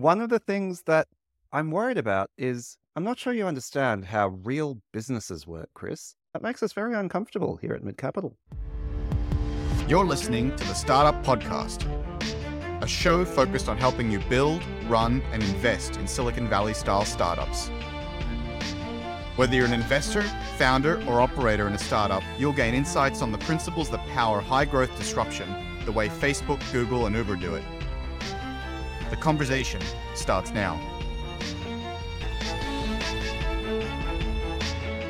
one of the things that I'm worried about is I'm not sure you understand how real businesses work, Chris. That makes us very uncomfortable here at Mid Capital. You're listening to the Startup Podcast, a show focused on helping you build, run, and invest in Silicon Valley style startups. Whether you're an investor, founder, or operator in a startup, you'll gain insights on the principles that power high growth disruption the way Facebook, Google, and Uber do it. The conversation starts now.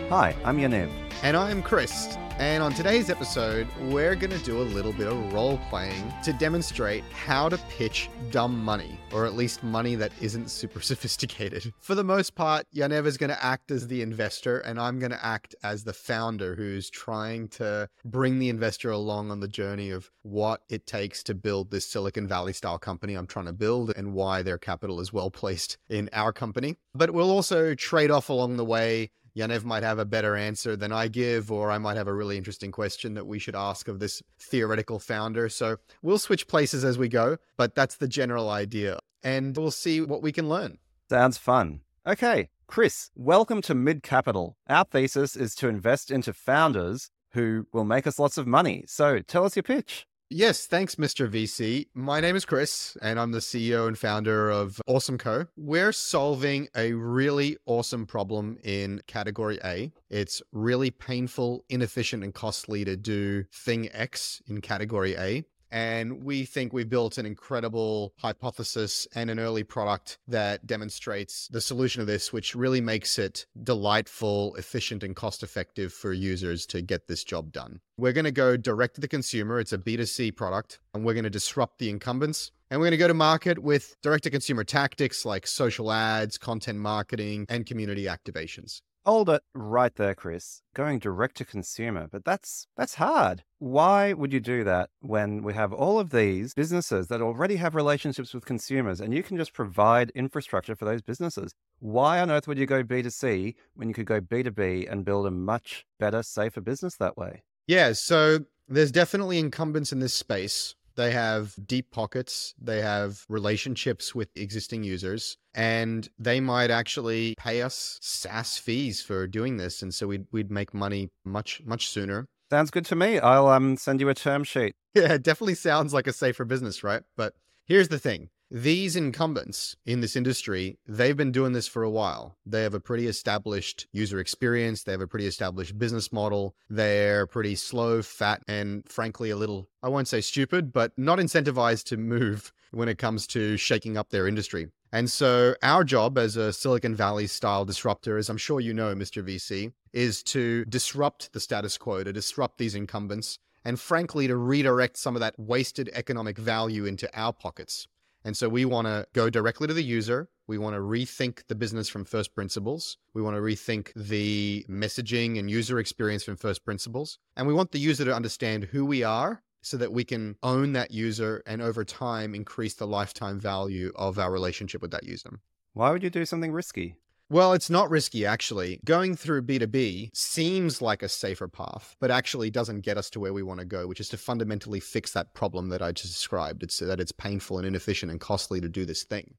Hi, I'm Yaniv. And I'm Chris. And on today's episode, we're going to do a little bit of role playing to demonstrate how to pitch dumb money, or at least money that isn't super sophisticated. For the most part, Yaniv is going to act as the investor, and I'm going to act as the founder who's trying to bring the investor along on the journey of what it takes to build this Silicon Valley style company I'm trying to build and why their capital is well placed in our company. But we'll also trade off along the way Yaniv might have a better answer than I give, or I might have a really interesting question that we should ask of this theoretical founder. So we'll switch places as we go, but that's the general idea. And we'll see what we can learn. Sounds fun. Okay, Chris, welcome to Mid Capital. Our thesis is to invest into founders who will make us lots of money. So tell us your pitch. Yes, thanks, Mr. VC. My name is Chris, and I'm the CEO and founder of Awesome Co. We're solving a really awesome problem in category A. It's really painful, inefficient, and costly to do thing X in category A. And we think we've built an incredible hypothesis and an early product that demonstrates the solution of this, which really makes it delightful, efficient, and cost effective for users to get this job done. We're going to go direct to the consumer. It's a B2C product, and we're going to disrupt the incumbents. And we're going to go to market with direct to consumer tactics like social ads, content marketing, and community activations. Hold it right there, Chris. Going direct to consumer, but that's that's hard. Why would you do that when we have all of these businesses that already have relationships with consumers and you can just provide infrastructure for those businesses? Why on earth would you go B2C when you could go B2B and build a much better, safer business that way? Yeah, so there's definitely incumbents in this space they have deep pockets, they have relationships with existing users, and they might actually pay us SaaS fees for doing this. And so we'd, we'd make money much, much sooner. Sounds good to me. I'll um, send you a term sheet. Yeah, it definitely sounds like a safer business, right? But here's the thing these incumbents in this industry, they've been doing this for a while. They have a pretty established user experience. They have a pretty established business model. They're pretty slow, fat, and frankly, a little, I won't say stupid, but not incentivized to move when it comes to shaking up their industry. And so, our job as a Silicon Valley style disruptor, as I'm sure you know, Mr. VC, is to disrupt the status quo, to disrupt these incumbents, and frankly, to redirect some of that wasted economic value into our pockets. And so we want to go directly to the user. We want to rethink the business from first principles. We want to rethink the messaging and user experience from first principles. And we want the user to understand who we are so that we can own that user and over time increase the lifetime value of our relationship with that user. Why would you do something risky? Well, it's not risky, actually. Going through B2B seems like a safer path, but actually doesn't get us to where we want to go, which is to fundamentally fix that problem that I just described. It's that it's painful and inefficient and costly to do this thing.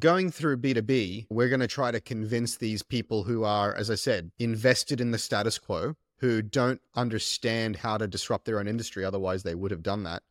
Going through B2B, we're going to try to convince these people who are, as I said, invested in the status quo, who don't understand how to disrupt their own industry. Otherwise, they would have done that.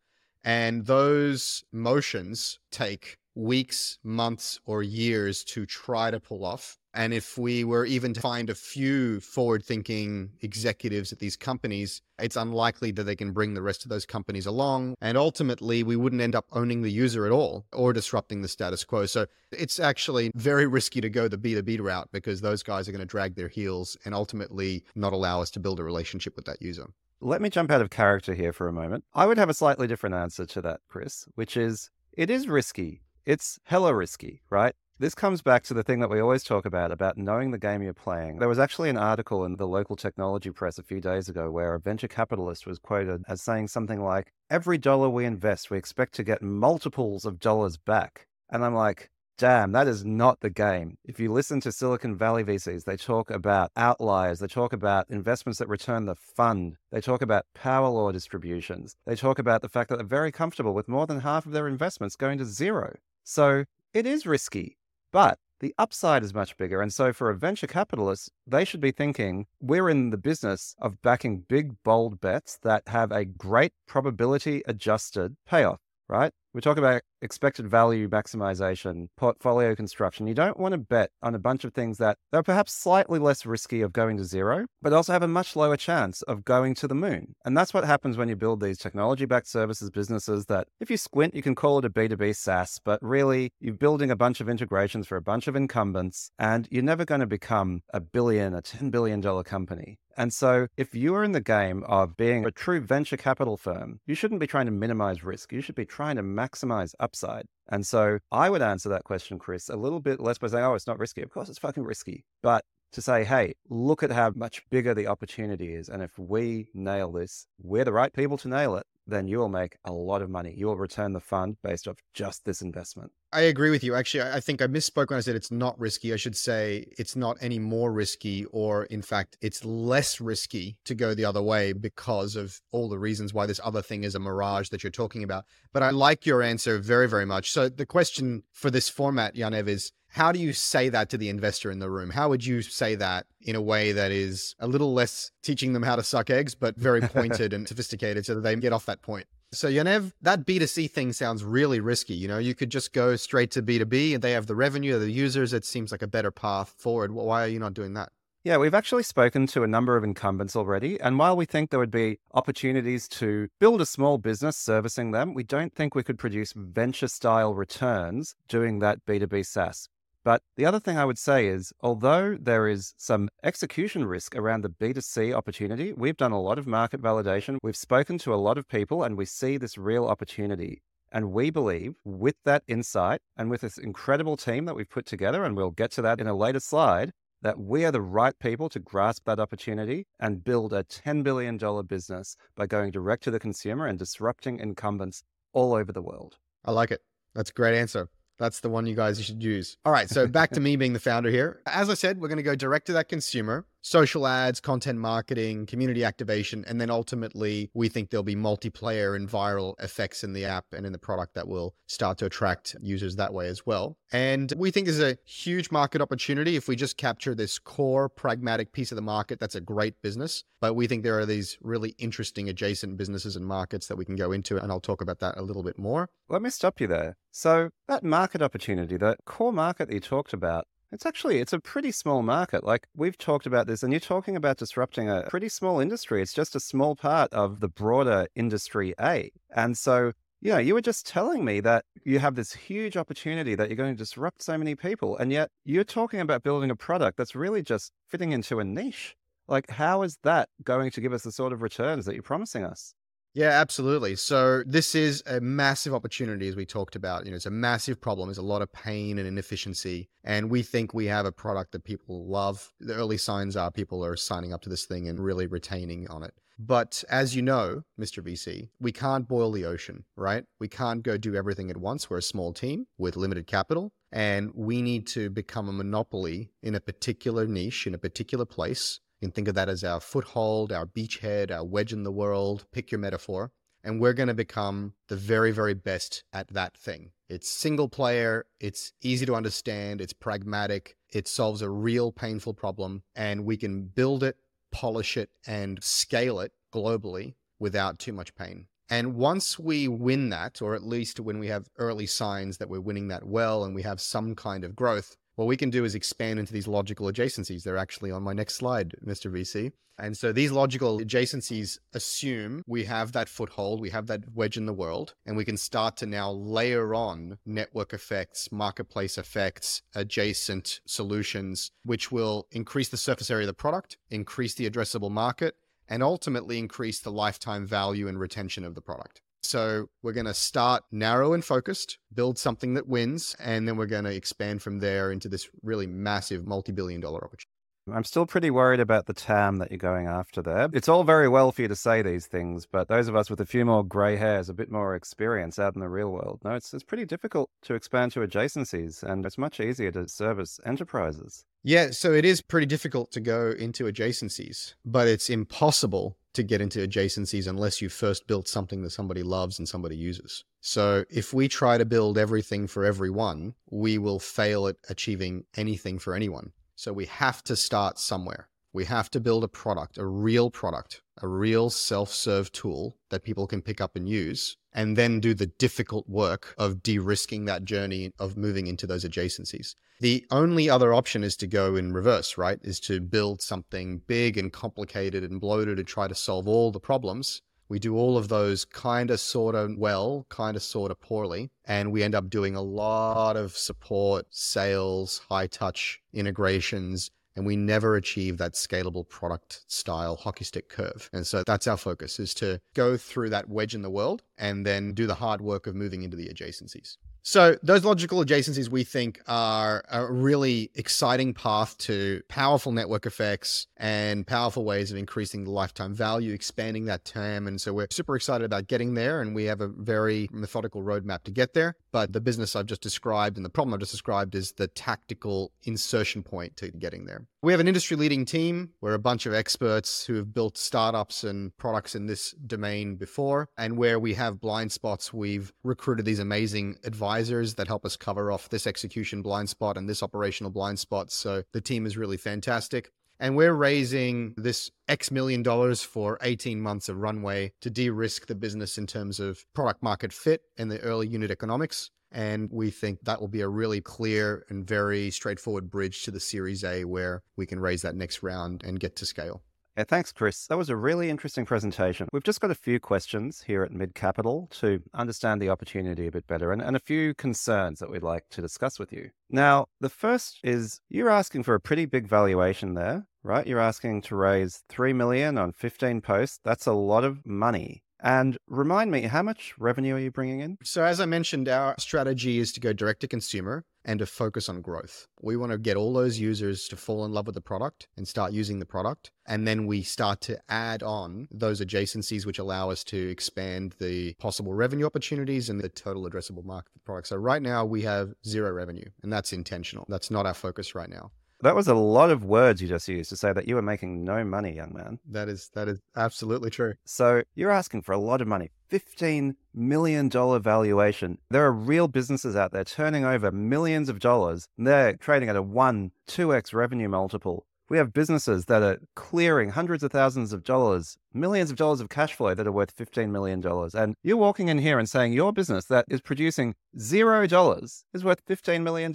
And those motions take weeks, months, or years to try to pull off. And if we were even to find a few forward thinking executives at these companies, it's unlikely that they can bring the rest of those companies along. And ultimately, we wouldn't end up owning the user at all or disrupting the status quo. So it's actually very risky to go the B2B route because those guys are going to drag their heels and ultimately not allow us to build a relationship with that user. Let me jump out of character here for a moment. I would have a slightly different answer to that, Chris, which is it is risky. It's hella risky, right? This comes back to the thing that we always talk about, about knowing the game you're playing. There was actually an article in the local technology press a few days ago where a venture capitalist was quoted as saying something like, Every dollar we invest, we expect to get multiples of dollars back. And I'm like, damn, that is not the game. If you listen to Silicon Valley VCs, they talk about outliers, they talk about investments that return the fund, they talk about power law distributions, they talk about the fact that they're very comfortable with more than half of their investments going to zero. So it is risky, but the upside is much bigger. And so for a venture capitalist, they should be thinking we're in the business of backing big, bold bets that have a great probability adjusted payoff, right? We talk about expected value maximization, portfolio construction. You don't want to bet on a bunch of things that are perhaps slightly less risky of going to zero, but also have a much lower chance of going to the moon. And that's what happens when you build these technology backed services businesses that, if you squint, you can call it a B2B SaaS, but really you're building a bunch of integrations for a bunch of incumbents, and you're never going to become a billion, a $10 billion company. And so, if you are in the game of being a true venture capital firm, you shouldn't be trying to minimize risk. You should be trying to maximize upside. And so, I would answer that question, Chris, a little bit less by saying, oh, it's not risky. Of course, it's fucking risky. But to say, hey, look at how much bigger the opportunity is. And if we nail this, we're the right people to nail it then you will make a lot of money. You will return the fund based off just this investment. I agree with you. Actually, I think I misspoke when I said it's not risky. I should say it's not any more risky, or in fact, it's less risky to go the other way because of all the reasons why this other thing is a mirage that you're talking about. But I like your answer very, very much. So the question for this format, Yaniv, is how do you say that to the investor in the room? How would you say that in a way that is a little less teaching them how to suck eggs, but very pointed and sophisticated so that they get off that point? So Yaniv, that B2C thing sounds really risky. You know, you could just go straight to B2B and they have the revenue, of the users. It seems like a better path forward. Why are you not doing that? Yeah, we've actually spoken to a number of incumbents already. And while we think there would be opportunities to build a small business servicing them, we don't think we could produce venture style returns doing that B2B SaaS. But the other thing I would say is, although there is some execution risk around the B2C opportunity, we've done a lot of market validation. We've spoken to a lot of people and we see this real opportunity. And we believe with that insight and with this incredible team that we've put together, and we'll get to that in a later slide, that we are the right people to grasp that opportunity and build a $10 billion business by going direct to the consumer and disrupting incumbents all over the world. I like it. That's a great answer. That's the one you guys should use. All right. So back to me being the founder here. As I said, we're going to go direct to that consumer social ads, content marketing, community activation, and then ultimately we think there'll be multiplayer and viral effects in the app and in the product that will start to attract users that way as well. And we think there's a huge market opportunity if we just capture this core pragmatic piece of the market. That's a great business, but we think there are these really interesting adjacent businesses and markets that we can go into, and I'll talk about that a little bit more. Let me stop you there. So that market opportunity, that core market that you talked about, it's actually it's a pretty small market. Like we've talked about this and you're talking about disrupting a pretty small industry. It's just a small part of the broader industry A. And so, you know, you were just telling me that you have this huge opportunity that you're going to disrupt so many people and yet you're talking about building a product that's really just fitting into a niche. Like how is that going to give us the sort of returns that you're promising us? Yeah, absolutely. So this is a massive opportunity, as we talked about. You know, it's a massive problem. There's a lot of pain and inefficiency, and we think we have a product that people love. The early signs are people are signing up to this thing and really retaining on it. But as you know, Mr. VC, we can't boil the ocean, right? We can't go do everything at once. We're a small team with limited capital, and we need to become a monopoly in a particular niche, in a particular place, you can think of that as our foothold, our beachhead, our wedge in the world, pick your metaphor. And we're going to become the very, very best at that thing. It's single player, it's easy to understand, it's pragmatic, it solves a real painful problem, and we can build it, polish it, and scale it globally without too much pain. And once we win that, or at least when we have early signs that we're winning that well and we have some kind of growth, what we can do is expand into these logical adjacencies. They're actually on my next slide, Mr. VC. And so these logical adjacencies assume we have that foothold, we have that wedge in the world, and we can start to now layer on network effects, marketplace effects, adjacent solutions, which will increase the surface area of the product, increase the addressable market, and ultimately increase the lifetime value and retention of the product. So we're going to start narrow and focused, build something that wins, and then we're going to expand from there into this really massive multi billion dollar opportunity. I'm still pretty worried about the TAM that you're going after there. It's all very well for you to say these things, but those of us with a few more grey hairs, a bit more experience out in the real world, no, it's, it's pretty difficult to expand to adjacencies and it's much easier to service enterprises. Yeah, so it is pretty difficult to go into adjacencies, but it's impossible to get into adjacencies unless you first built something that somebody loves and somebody uses. So if we try to build everything for everyone, we will fail at achieving anything for anyone. So we have to start somewhere. We have to build a product, a real product, a real self serve tool that people can pick up and use, and then do the difficult work of de risking that journey of moving into those adjacencies. The only other option is to go in reverse, right? Is to build something big and complicated and bloated and try to solve all the problems. We do all of those kind of, sort of well, kind of, sort of poorly. And we end up doing a lot of support, sales, high touch integrations, and we never achieve that scalable product style hockey stick curve. And so that's our focus is to go through that wedge in the world and then do the hard work of moving into the adjacencies. So, those logical adjacencies we think are a really exciting path to powerful network effects and powerful ways of increasing the lifetime value, expanding that TAM. And so, we're super excited about getting there. And we have a very methodical roadmap to get there. But the business I've just described and the problem I've just described is the tactical insertion point to getting there. We have an industry leading team. We're a bunch of experts who have built startups and products in this domain before. And where we have blind spots, we've recruited these amazing advisors that help us cover off this execution blind spot and this operational blind spot. So the team is really fantastic. And we're raising this X million dollars for 18 months of runway to de risk the business in terms of product market fit and the early unit economics. And we think that will be a really clear and very straightforward bridge to the Series A where we can raise that next round and get to scale. Yeah, thanks, Chris. That was a really interesting presentation. We've just got a few questions here at Mid Capital to understand the opportunity a bit better and, and a few concerns that we'd like to discuss with you. Now, the first is you're asking for a pretty big valuation there, right? You're asking to raise 3 million on 15 posts. That's a lot of money. And remind me, how much revenue are you bringing in? So, as I mentioned, our strategy is to go direct to consumer and to focus on growth. We want to get all those users to fall in love with the product and start using the product. And then we start to add on those adjacencies, which allow us to expand the possible revenue opportunities and the total addressable market for the product. So, right now, we have zero revenue, and that's intentional. That's not our focus right now. That was a lot of words you just used to say that you were making no money, young man. That is that is absolutely true. So you're asking for a lot of money. $15 million valuation. There are real businesses out there turning over millions of dollars. And they're trading at a 1, 2x revenue multiple. We have businesses that are clearing hundreds of thousands of dollars, millions of dollars of cash flow that are worth $15 million. And you're walking in here and saying your business that is producing zero dollars is worth $15 million.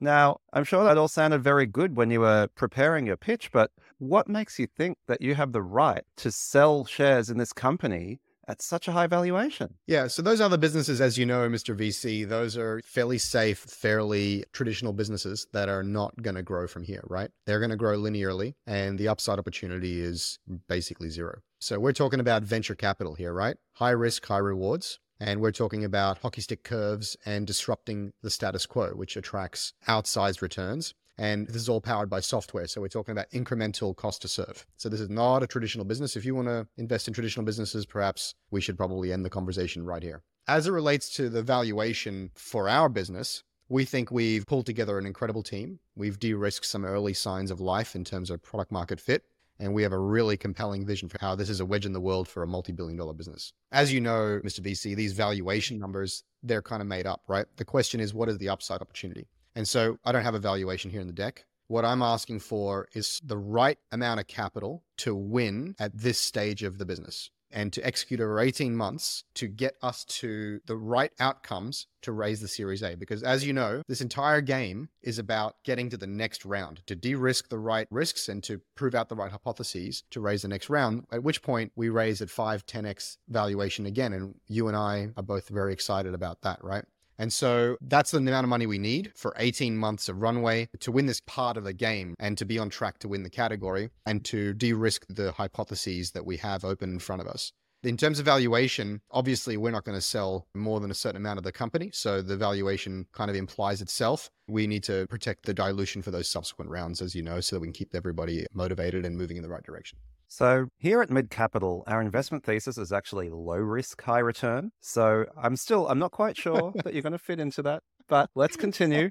Now, I'm sure that all sounded very good when you were preparing your pitch, but what makes you think that you have the right to sell shares in this company at such a high valuation? Yeah, so those other businesses, as you know, Mr. VC, those are fairly safe, fairly traditional businesses that are not going to grow from here, right? They're going to grow linearly, and the upside opportunity is basically zero. So we're talking about venture capital here, right? High risk, high rewards. And we're talking about hockey stick curves and disrupting the status quo, which attracts outsized returns. And this is all powered by software. So we're talking about incremental cost to serve. So this is not a traditional business. If you want to invest in traditional businesses, perhaps we should probably end the conversation right here. As it relates to the valuation for our business, we think we've pulled together an incredible team. We've de risked some early signs of life in terms of product market fit. And we have a really compelling vision for how this is a wedge in the world for a multi billion dollar business. As you know, Mr. VC, these valuation numbers, they're kind of made up, right? The question is, what is the upside opportunity? And so I don't have a valuation here in the deck. What I'm asking for is the right amount of capital to win at this stage of the business and to execute over 18 months to get us to the right outcomes to raise the Series A. Because as you know, this entire game is about getting to the next round, to de risk the right risks and to prove out the right hypotheses to raise the next round, at which point we raise at 5, 10x valuation again. And you and I are both very excited about that, right? And so that's the amount of money we need for 18 months of runway to win this part of the game and to be on track to win the category and to de risk the hypotheses that we have open in front of us. In terms of valuation, obviously, we're not going to sell more than a certain amount of the company. So the valuation kind of implies itself. We need to protect the dilution for those subsequent rounds, as you know, so that we can keep everybody motivated and moving in the right direction. So, here at Mid Capital, our investment thesis is actually low risk, high return. So, I'm still, I'm not quite sure that you're going to fit into that, but let's continue.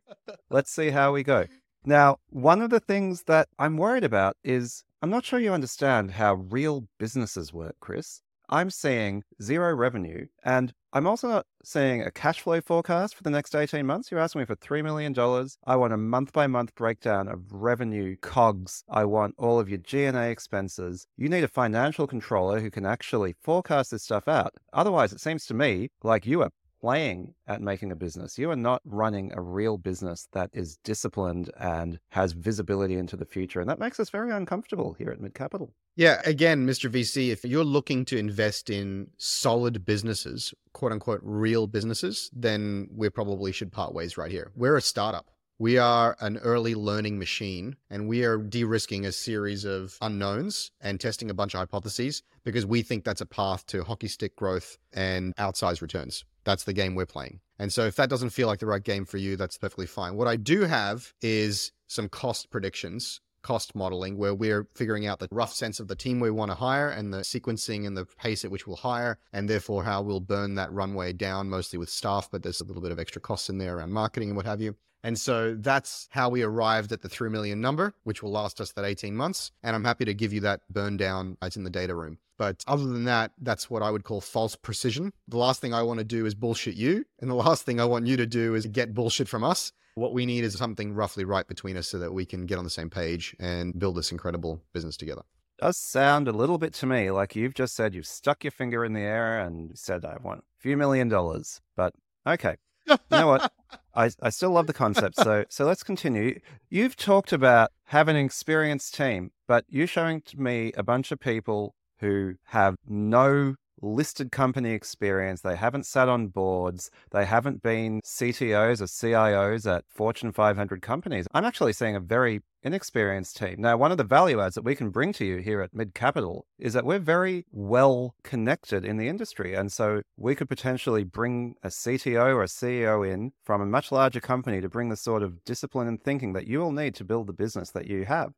Let's see how we go. Now, one of the things that I'm worried about is I'm not sure you understand how real businesses work, Chris. I'm seeing zero revenue, and I'm also not seeing a cash flow forecast for the next 18 months. You're asking me for $3 million. I want a month by month breakdown of revenue, COGS. I want all of your G&A expenses. You need a financial controller who can actually forecast this stuff out. Otherwise, it seems to me like you are playing at making a business. You are not running a real business that is disciplined and has visibility into the future. And that makes us very uncomfortable here at Mid Capital. Yeah, again, Mr. VC, if you're looking to invest in solid businesses, quote unquote, real businesses, then we probably should part ways right here. We're a startup. We are an early learning machine and we are de risking a series of unknowns and testing a bunch of hypotheses because we think that's a path to hockey stick growth and outsized returns. That's the game we're playing. And so if that doesn't feel like the right game for you, that's perfectly fine. What I do have is some cost predictions cost modeling where we're figuring out the rough sense of the team we want to hire and the sequencing and the pace at which we'll hire and therefore how we'll burn that runway down mostly with staff but there's a little bit of extra costs in there around marketing and what have you and so that's how we arrived at the 3 million number which will last us that 18 months and i'm happy to give you that burn down it's in the data room but other than that, that's what I would call false precision. The last thing I want to do is bullshit you. And the last thing I want you to do is get bullshit from us. What we need is something roughly right between us so that we can get on the same page and build this incredible business together. Does sound a little bit to me like you've just said you've stuck your finger in the air and said, I want a few million dollars. But okay. You know what? I, I still love the concept. So so let's continue. You've talked about having an experienced team, but you're showing to me a bunch of people who have no listed company experience. They haven't sat on boards. They haven't been CTOs or CIOs at Fortune 500 companies. I'm actually seeing a very inexperienced team. Now, one of the value adds that we can bring to you here at Mid Capital is that we're very well connected in the industry. And so we could potentially bring a CTO or a CEO in from a much larger company to bring the sort of discipline and thinking that you will need to build the business that you have.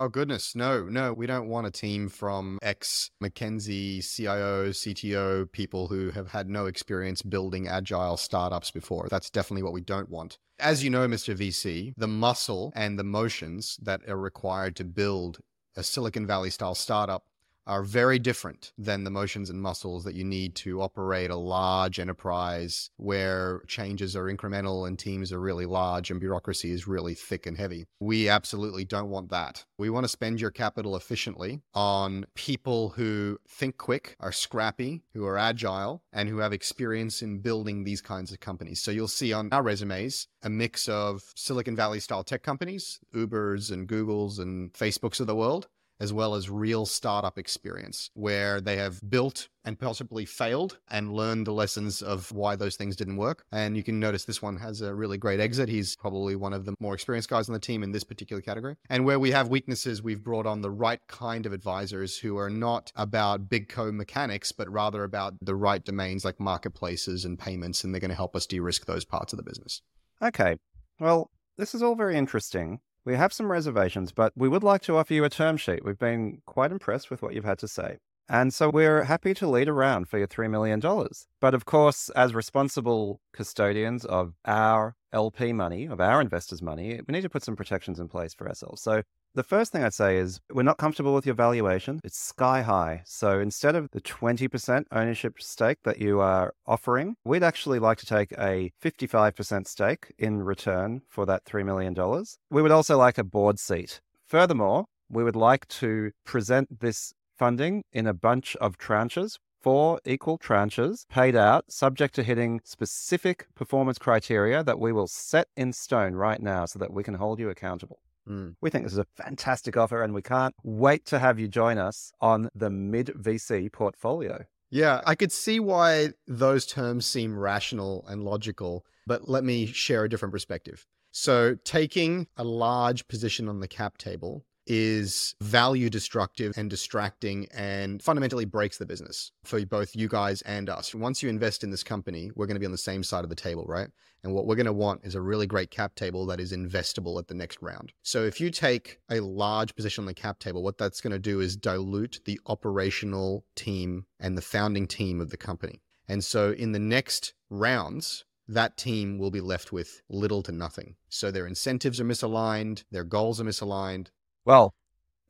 Oh, goodness. No, no, we don't want a team from ex McKinsey, CIO, CTO people who have had no experience building agile startups before. That's definitely what we don't want. As you know, Mr. VC, the muscle and the motions that are required to build a Silicon Valley style startup are very different than the motions and muscles that you need to operate a large enterprise where changes are incremental and teams are really large and bureaucracy is really thick and heavy. We absolutely don't want that. We want to spend your capital efficiently on people who think quick, are scrappy, who are agile, and who have experience in building these kinds of companies. So you'll see on our resumes a mix of Silicon Valley style tech companies, Ubers and Googles and Facebooks of the world as well as real startup experience where they have built and possibly failed and learned the lessons of why those things didn't work. And you can notice this one has a really great exit. He's probably one of the more experienced guys on the team in this particular category. And where we have weaknesses, we've brought on the right kind of advisors who are not about big co mechanics, but rather about the right domains like marketplaces and payments. And they're going to help us de risk those parts of the business. Okay. Well, this is all very interesting. We have some reservations, but we would like to offer you a term sheet. We've been quite impressed with what you've had to say. And so we're happy to lead around for your $3 million. But of course, as responsible custodians of our LP money, of our investors' money, we need to put some protections in place for ourselves. So the first thing I'd say is we're not comfortable with your valuation. It's sky high. So instead of the 20% ownership stake that you are offering, we'd actually like to take a 55% stake in return for that $3 million. We would also like a board seat. Furthermore, we would like to present this funding in a bunch of tranches four equal tranches paid out subject to hitting specific performance criteria that we will set in stone right now so that we can hold you accountable. Mm. We think this is a fantastic offer and we can't wait to have you join us on the mid VC portfolio. Yeah, I could see why those terms seem rational and logical, but let me share a different perspective. So, taking a large position on the cap table is value destructive and distracting and fundamentally breaks the business for both you guys and us. Once you invest in this company, we're going to be on the same side of the table, right? And what we're going to want is a really great cap table that is investable at the next round. So if you take a large position on the cap table, what that's going to do is dilute the operational team and the founding team of the company. And so in the next rounds, that team will be left with little to nothing. So their incentives are misaligned, their goals are misaligned. Well,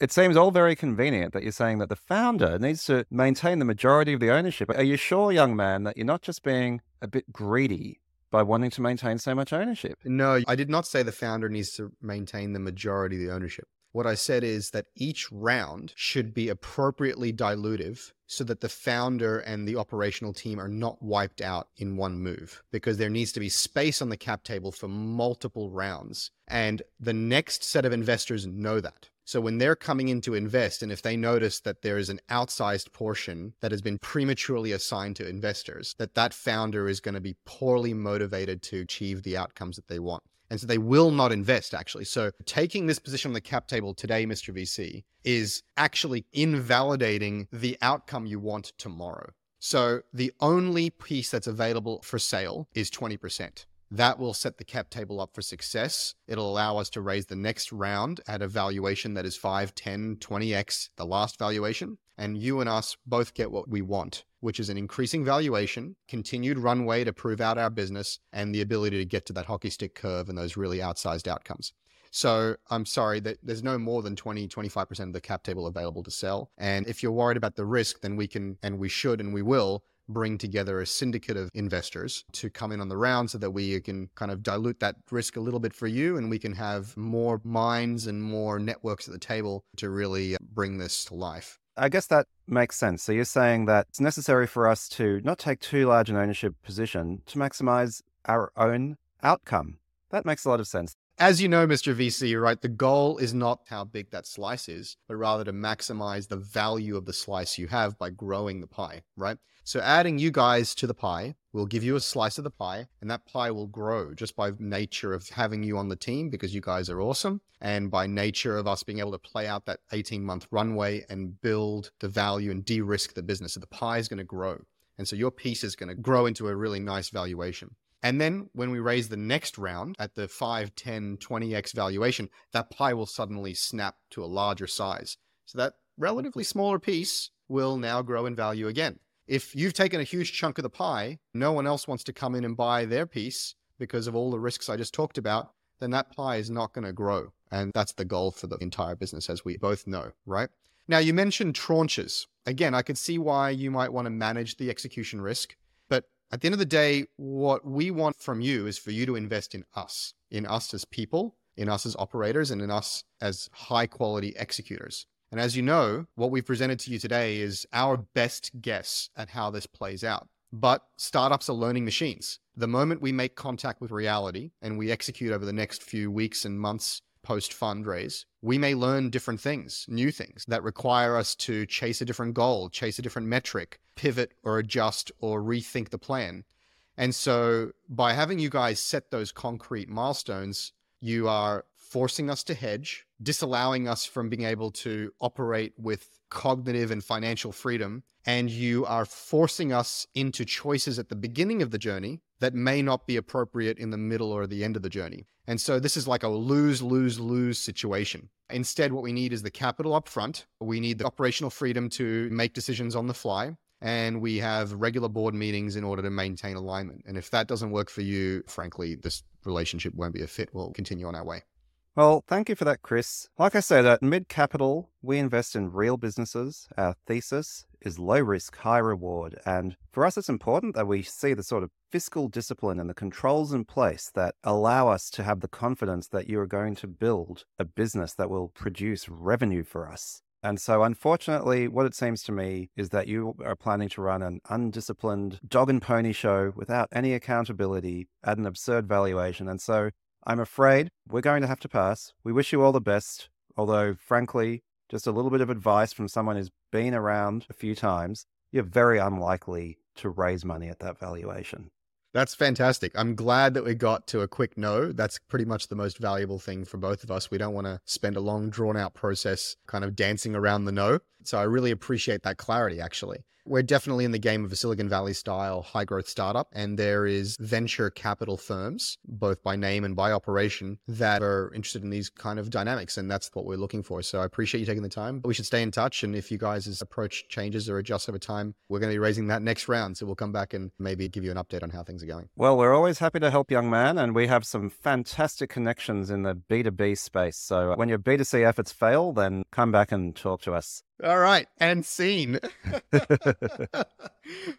it seems all very convenient that you're saying that the founder needs to maintain the majority of the ownership. Are you sure, young man, that you're not just being a bit greedy by wanting to maintain so much ownership? No, I did not say the founder needs to maintain the majority of the ownership. What I said is that each round should be appropriately dilutive so that the founder and the operational team are not wiped out in one move because there needs to be space on the cap table for multiple rounds. And the next set of investors know that. So when they're coming in to invest, and if they notice that there is an outsized portion that has been prematurely assigned to investors, that that founder is going to be poorly motivated to achieve the outcomes that they want. And so they will not invest, actually. So taking this position on the cap table today, Mr. VC, is actually invalidating the outcome you want tomorrow. So the only piece that's available for sale is 20%. That will set the cap table up for success. It'll allow us to raise the next round at a valuation that is 5, 10, 20x the last valuation. And you and us both get what we want which is an increasing valuation, continued runway to prove out our business, and the ability to get to that hockey stick curve and those really outsized outcomes. So I'm sorry that there's no more than 20, 25% of the cap table available to sell. And if you're worried about the risk, then we can, and we should, and we will bring together a syndicate of investors to come in on the round so that we can kind of dilute that risk a little bit for you and we can have more minds and more networks at the table to really uh, bring this to life. I guess that makes sense. So you're saying that it's necessary for us to not take too large an ownership position to maximize our own outcome. That makes a lot of sense. As you know, Mr. VC, right, the goal is not how big that slice is, but rather to maximize the value of the slice you have by growing the pie, right? So adding you guys to the pie will give you a slice of the pie, and that pie will grow just by nature of having you on the team because you guys are awesome, and by nature of us being able to play out that 18 month runway and build the value and de risk the business. So the pie is going to grow. And so your piece is going to grow into a really nice valuation. And then when we raise the next round at the 5, 10, 20x valuation, that pie will suddenly snap to a larger size. So that relatively smaller piece will now grow in value again. If you've taken a huge chunk of the pie, no one else wants to come in and buy their piece because of all the risks I just talked about, then that pie is not going to grow. And that's the goal for the entire business, as we both know, right? Now, you mentioned tranches. Again, I could see why you might want to manage the execution risk. At the end of the day, what we want from you is for you to invest in us, in us as people, in us as operators, and in us as high quality executors. And as you know, what we've presented to you today is our best guess at how this plays out. But startups are learning machines. The moment we make contact with reality and we execute over the next few weeks and months post fundraise, we may learn different things, new things that require us to chase a different goal, chase a different metric, pivot or adjust or rethink the plan. And so by having you guys set those concrete milestones, you are forcing us to hedge, disallowing us from being able to operate with cognitive and financial freedom. And you are forcing us into choices at the beginning of the journey that may not be appropriate in the middle or the end of the journey. And so this is like a lose, lose, lose situation. Instead, what we need is the capital up front. We need the operational freedom to make decisions on the fly. And we have regular board meetings in order to maintain alignment. And if that doesn't work for you, frankly, this relationship won't be a fit. We'll continue on our way. Well, thank you for that, Chris. Like I said, at Mid Capital, we invest in real businesses. Our thesis is low risk, high reward. And for us, it's important that we see the sort of fiscal discipline and the controls in place that allow us to have the confidence that you are going to build a business that will produce revenue for us. And so, unfortunately, what it seems to me is that you are planning to run an undisciplined dog and pony show without any accountability at an absurd valuation. And so, I'm afraid we're going to have to pass. We wish you all the best, although, frankly, just a little bit of advice from someone who's been around a few times, you're very unlikely to raise money at that valuation. That's fantastic. I'm glad that we got to a quick no. That's pretty much the most valuable thing for both of us. We don't want to spend a long, drawn out process kind of dancing around the no. So I really appreciate that clarity, actually. We're definitely in the game of a Silicon Valley style high growth startup, and there is venture capital firms, both by name and by operation, that are interested in these kind of dynamics, and that's what we're looking for. So I appreciate you taking the time. But We should stay in touch, and if you guys' approach changes or adjusts over time, we're going to be raising that next round. So we'll come back and maybe give you an update on how things are going. Well, we're always happy to help, young man, and we have some fantastic connections in the B2B space. So when your B2C efforts fail, then come back and talk to us. All right, and scene. this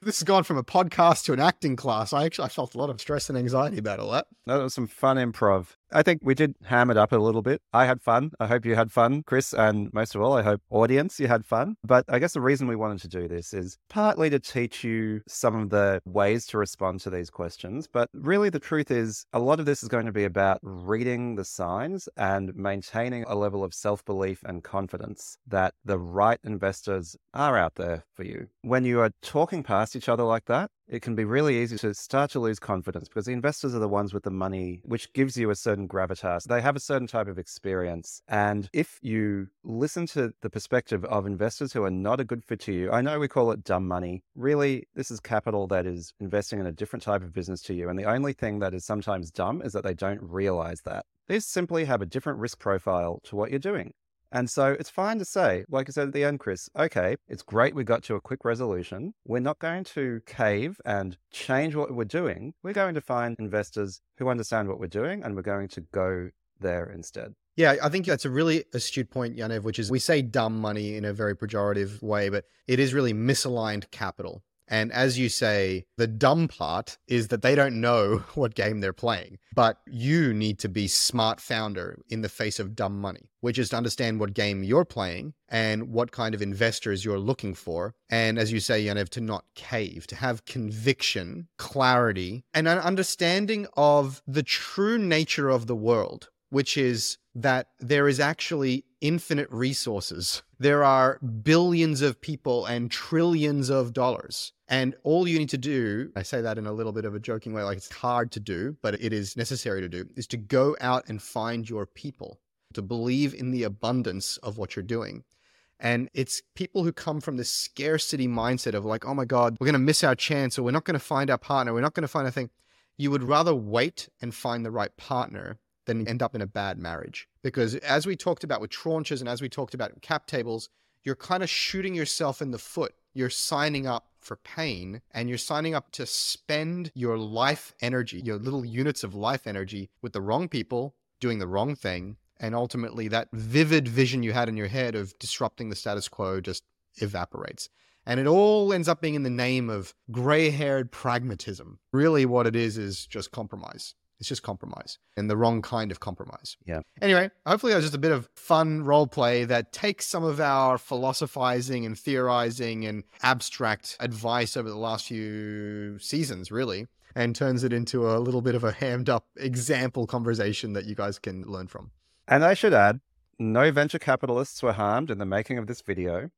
has gone from a podcast to an acting class. I actually I felt a lot of stress and anxiety about all that. That was some fun improv. I think we did ham it up a little bit. I had fun. I hope you had fun, Chris, and most of all, I hope audience you had fun. But I guess the reason we wanted to do this is partly to teach you some of the ways to respond to these questions. But really, the truth is, a lot of this is going to be about reading the signs and maintaining a level of self belief and confidence that the right investors are out there for you. When you are talking past each other like that, it can be really easy to start to lose confidence because the investors are the ones with the money, which gives you a certain gravitas. They have a certain type of experience. And if you listen to the perspective of investors who are not a good fit to you, I know we call it dumb money. Really, this is capital that is investing in a different type of business to you. And the only thing that is sometimes dumb is that they don't realize that. They simply have a different risk profile to what you're doing. And so it's fine to say, like I said at the end, Chris, okay, it's great we got to a quick resolution. We're not going to cave and change what we're doing. We're going to find investors who understand what we're doing and we're going to go there instead. Yeah, I think that's a really astute point, Yaniv, which is we say dumb money in a very pejorative way, but it is really misaligned capital. And as you say, the dumb part is that they don't know what game they're playing. But you need to be smart founder in the face of dumb money, which is to understand what game you're playing and what kind of investors you're looking for. And as you say, Yaniv, to not cave, to have conviction, clarity, and an understanding of the true nature of the world, which is that there is actually infinite resources. There are billions of people and trillions of dollars. And all you need to do, I say that in a little bit of a joking way, like it's hard to do, but it is necessary to do, is to go out and find your people, to believe in the abundance of what you're doing. And it's people who come from this scarcity mindset of like, oh my God, we're going to miss our chance or we're not going to find our partner. We're not going to find a thing. You would rather wait and find the right partner than end up in a bad marriage. Because as we talked about with tranches and as we talked about cap tables, you're kind of shooting yourself in the foot. You're signing up for pain and you're signing up to spend your life energy, your little units of life energy with the wrong people doing the wrong thing. And ultimately, that vivid vision you had in your head of disrupting the status quo just evaporates. And it all ends up being in the name of gray haired pragmatism. Really, what it is is just compromise. It's just compromise and the wrong kind of compromise. Yeah. Anyway, hopefully that was just a bit of fun role play that takes some of our philosophizing and theorizing and abstract advice over the last few seasons, really, and turns it into a little bit of a hammed up example conversation that you guys can learn from. And I should add, no venture capitalists were harmed in the making of this video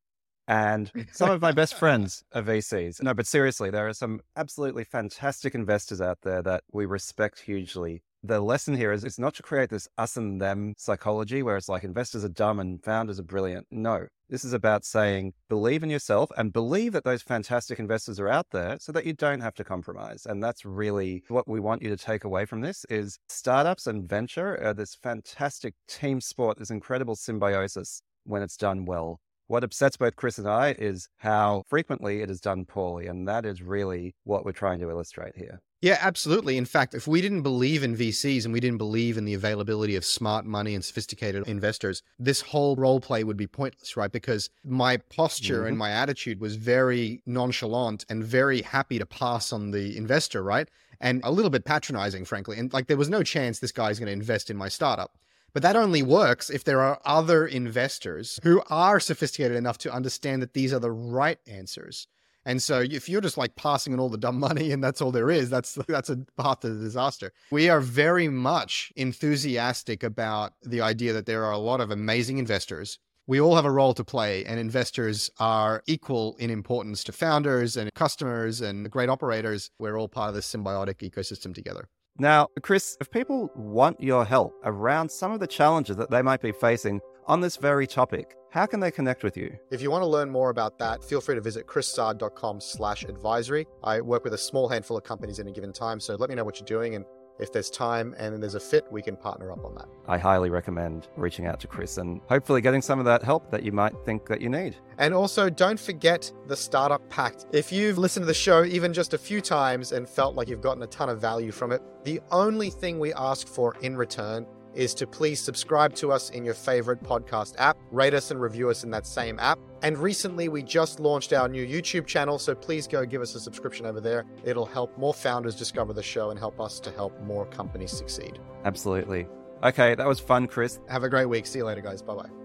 and some of my best friends are VCs. No, but seriously, there are some absolutely fantastic investors out there that we respect hugely. The lesson here is it's not to create this us and them psychology where it's like investors are dumb and founders are brilliant. No, this is about saying believe in yourself and believe that those fantastic investors are out there so that you don't have to compromise. And that's really what we want you to take away from this is startups and venture are this fantastic team sport, this incredible symbiosis when it's done well. What upsets both Chris and I is how frequently it is done poorly. And that is really what we're trying to illustrate here. Yeah, absolutely. In fact, if we didn't believe in VCs and we didn't believe in the availability of smart money and sophisticated investors, this whole role play would be pointless, right? Because my posture mm-hmm. and my attitude was very nonchalant and very happy to pass on the investor, right? And a little bit patronizing, frankly. And like there was no chance this guy's going to invest in my startup. But that only works if there are other investors who are sophisticated enough to understand that these are the right answers. And so if you're just like passing on all the dumb money and that's all there is, that's that's a path to disaster. We are very much enthusiastic about the idea that there are a lot of amazing investors we all have a role to play, and investors are equal in importance to founders and customers and great operators. We're all part of this symbiotic ecosystem together. Now, Chris, if people want your help around some of the challenges that they might be facing on this very topic, how can they connect with you? If you want to learn more about that, feel free to visit chrissaad.com slash advisory. I work with a small handful of companies in a given time, so let me know what you're doing and if there's time and there's a fit, we can partner up on that. I highly recommend reaching out to Chris and hopefully getting some of that help that you might think that you need. And also, don't forget the Startup Pact. If you've listened to the show even just a few times and felt like you've gotten a ton of value from it, the only thing we ask for in return is to please subscribe to us in your favorite podcast app, rate us and review us in that same app. And recently, we just launched our new YouTube channel, so please go give us a subscription over there. It'll help more founders discover the show and help us to help more companies succeed. Absolutely. Okay, that was fun, Chris. Have a great week. See you later, guys. Bye bye.